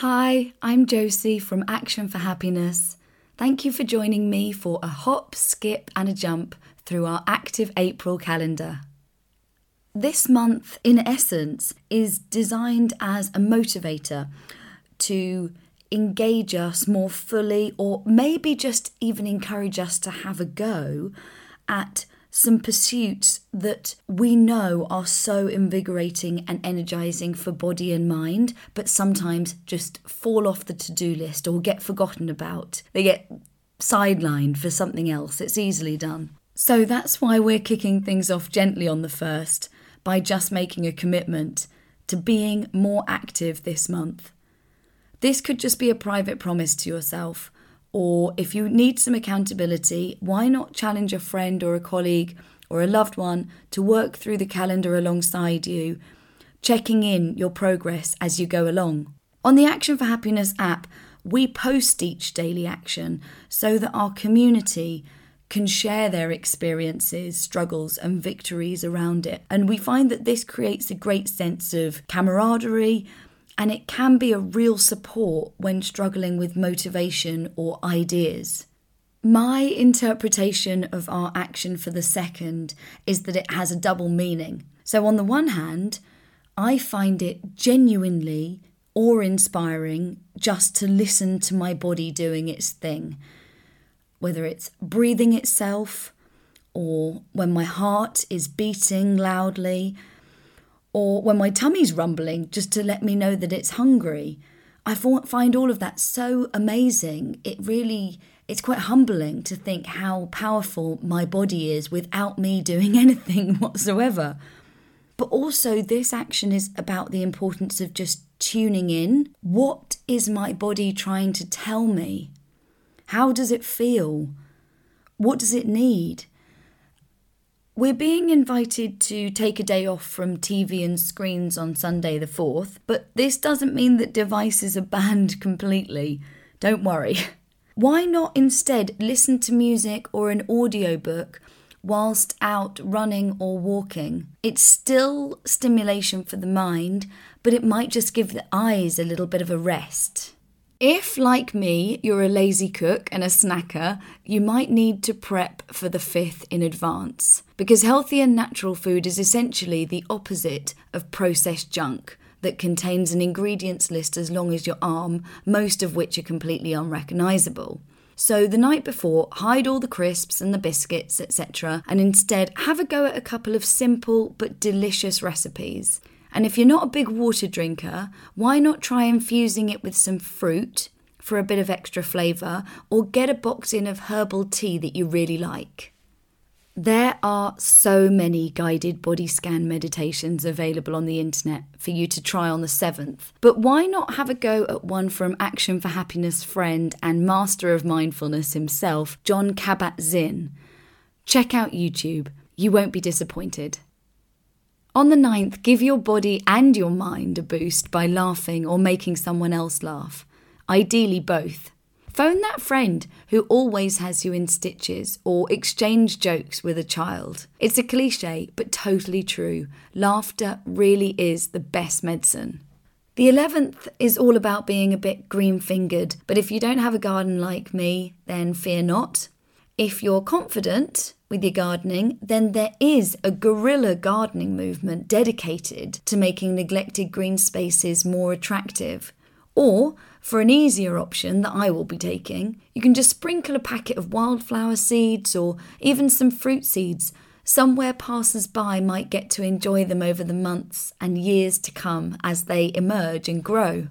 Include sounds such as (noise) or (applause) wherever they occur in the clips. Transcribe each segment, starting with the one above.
Hi, I'm Josie from Action for Happiness. Thank you for joining me for a hop, skip, and a jump through our active April calendar. This month, in essence, is designed as a motivator to engage us more fully, or maybe just even encourage us to have a go at some pursuits that we know are so invigorating and energizing for body and mind, but sometimes just fall off the to do list or get forgotten about. They get sidelined for something else. It's easily done. So that's why we're kicking things off gently on the first by just making a commitment to being more active this month. This could just be a private promise to yourself or if you need some accountability, why not challenge a friend or a colleague or a loved one to work through the calendar alongside you, checking in your progress as you go along? On the Action for Happiness app, we post each daily action so that our community can share their experiences, struggles, and victories around it. And we find that this creates a great sense of camaraderie, and it can be a real support when struggling with motivation or ideas. My interpretation of our action for the second is that it has a double meaning. So, on the one hand, I find it genuinely awe inspiring just to listen to my body doing its thing, whether it's breathing itself or when my heart is beating loudly or when my tummy's rumbling just to let me know that it's hungry. I find all of that so amazing. It really it's quite humbling to think how powerful my body is without me doing (laughs) anything whatsoever. But also this action is about the importance of just tuning in. What is my body trying to tell me? How does it feel? What does it need? We're being invited to take a day off from TV and screens on Sunday the 4th, but this doesn't mean that devices are banned completely. Don't worry. (laughs) Why not instead listen to music or an audiobook whilst out running or walking? It's still stimulation for the mind, but it might just give the eyes a little bit of a rest. If, like me, you're a lazy cook and a snacker, you might need to prep for the fifth in advance. Because healthy and natural food is essentially the opposite of processed junk that contains an ingredients list as long as your arm, most of which are completely unrecognisable. So the night before, hide all the crisps and the biscuits, etc., and instead have a go at a couple of simple but delicious recipes. And if you're not a big water drinker, why not try infusing it with some fruit for a bit of extra flavour, or get a box in of herbal tea that you really like? There are so many guided body scan meditations available on the internet for you to try on the 7th, but why not have a go at one from Action for Happiness friend and master of mindfulness himself, Jon Kabat Zinn? Check out YouTube, you won't be disappointed. On the 9th, give your body and your mind a boost by laughing or making someone else laugh. Ideally, both. Phone that friend who always has you in stitches or exchange jokes with a child. It's a cliche, but totally true. Laughter really is the best medicine. The 11th is all about being a bit green fingered, but if you don't have a garden like me, then fear not. If you're confident with your gardening, then there is a guerrilla gardening movement dedicated to making neglected green spaces more attractive. Or, for an easier option that I will be taking, you can just sprinkle a packet of wildflower seeds or even some fruit seeds. Somewhere passers by might get to enjoy them over the months and years to come as they emerge and grow.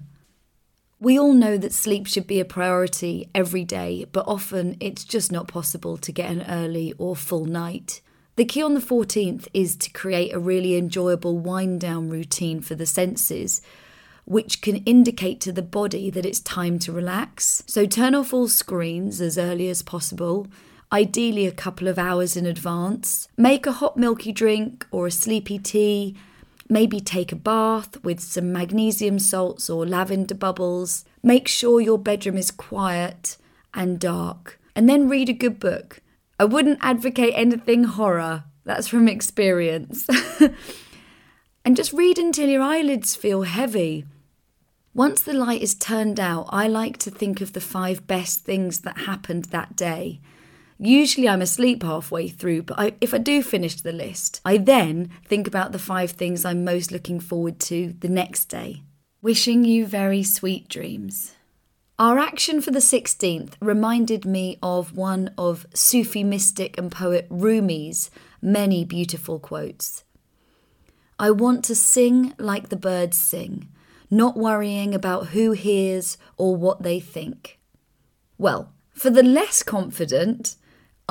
We all know that sleep should be a priority every day, but often it's just not possible to get an early or full night. The key on the 14th is to create a really enjoyable wind down routine for the senses, which can indicate to the body that it's time to relax. So turn off all screens as early as possible, ideally a couple of hours in advance. Make a hot milky drink or a sleepy tea Maybe take a bath with some magnesium salts or lavender bubbles. Make sure your bedroom is quiet and dark. And then read a good book. I wouldn't advocate anything horror, that's from experience. (laughs) and just read until your eyelids feel heavy. Once the light is turned out, I like to think of the five best things that happened that day. Usually I'm asleep halfway through, but I, if I do finish the list, I then think about the five things I'm most looking forward to the next day. Wishing you very sweet dreams. Our action for the 16th reminded me of one of Sufi mystic and poet Rumi's many beautiful quotes. I want to sing like the birds sing not worrying about who hears or what they think. Well, for the less confident,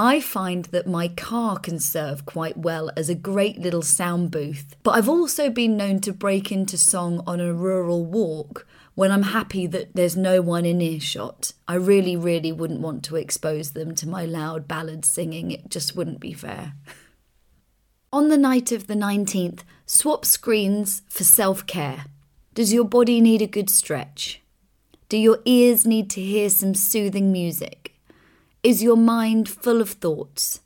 I find that my car can serve quite well as a great little sound booth, but I've also been known to break into song on a rural walk when I'm happy that there's no one in earshot. I really, really wouldn't want to expose them to my loud ballad singing, it just wouldn't be fair. (laughs) on the night of the 19th, swap screens for self care. Does your body need a good stretch? Do your ears need to hear some soothing music? Is your mind full of thoughts?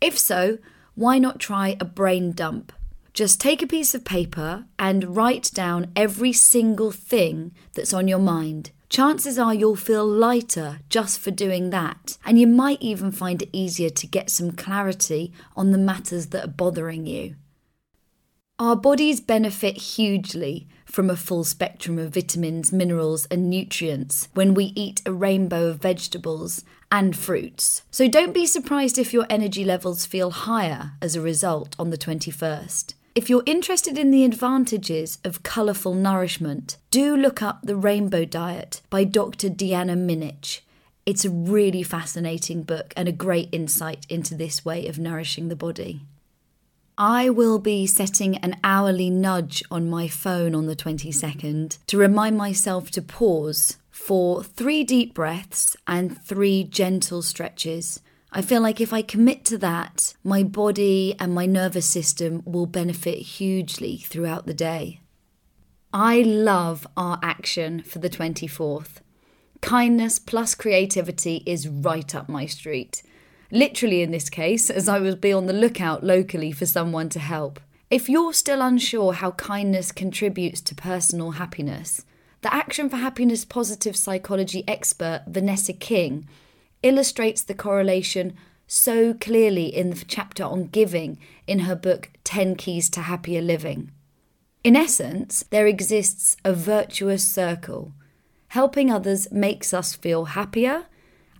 If so, why not try a brain dump? Just take a piece of paper and write down every single thing that's on your mind. Chances are you'll feel lighter just for doing that, and you might even find it easier to get some clarity on the matters that are bothering you. Our bodies benefit hugely from a full spectrum of vitamins, minerals, and nutrients when we eat a rainbow of vegetables and fruits. So don't be surprised if your energy levels feel higher as a result on the 21st. If you're interested in the advantages of colourful nourishment, do look up The Rainbow Diet by Dr. Deanna Minich. It's a really fascinating book and a great insight into this way of nourishing the body. I will be setting an hourly nudge on my phone on the 22nd to remind myself to pause for three deep breaths and three gentle stretches. I feel like if I commit to that, my body and my nervous system will benefit hugely throughout the day. I love our action for the 24th. Kindness plus creativity is right up my street literally in this case, as I would be on the lookout locally for someone to help. If you're still unsure how kindness contributes to personal happiness, the Action for Happiness positive psychology expert Vanessa King illustrates the correlation so clearly in the chapter on giving in her book 10 Keys to Happier Living. In essence, there exists a virtuous circle. Helping others makes us feel happier,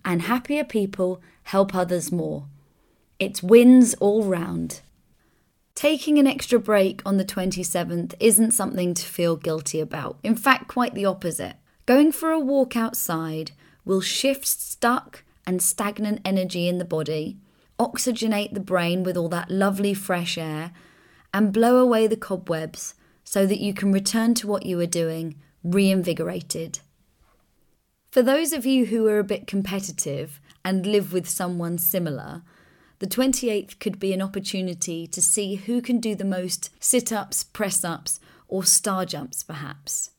and happier people help others more. It's wins all round. Taking an extra break on the 27th isn't something to feel guilty about. In fact, quite the opposite. Going for a walk outside will shift stuck and stagnant energy in the body, oxygenate the brain with all that lovely fresh air, and blow away the cobwebs so that you can return to what you were doing reinvigorated. For those of you who are a bit competitive, and live with someone similar, the 28th could be an opportunity to see who can do the most sit ups, press ups, or star jumps, perhaps.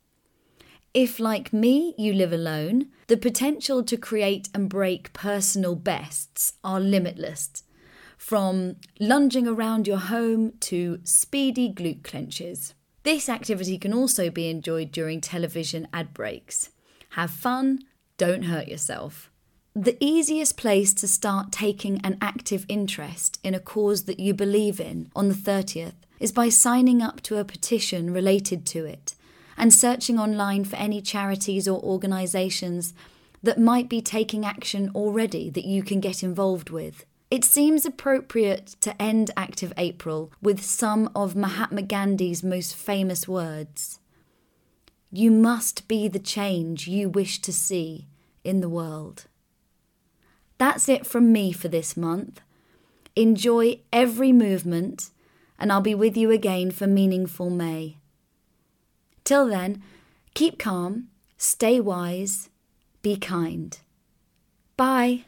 If, like me, you live alone, the potential to create and break personal bests are limitless. From lunging around your home to speedy glute clenches. This activity can also be enjoyed during television ad breaks. Have fun, don't hurt yourself. The easiest place to start taking an active interest in a cause that you believe in on the 30th is by signing up to a petition related to it and searching online for any charities or organisations that might be taking action already that you can get involved with. It seems appropriate to end Active April with some of Mahatma Gandhi's most famous words You must be the change you wish to see in the world. That's it from me for this month. Enjoy every movement, and I'll be with you again for Meaningful May. Till then, keep calm, stay wise, be kind. Bye.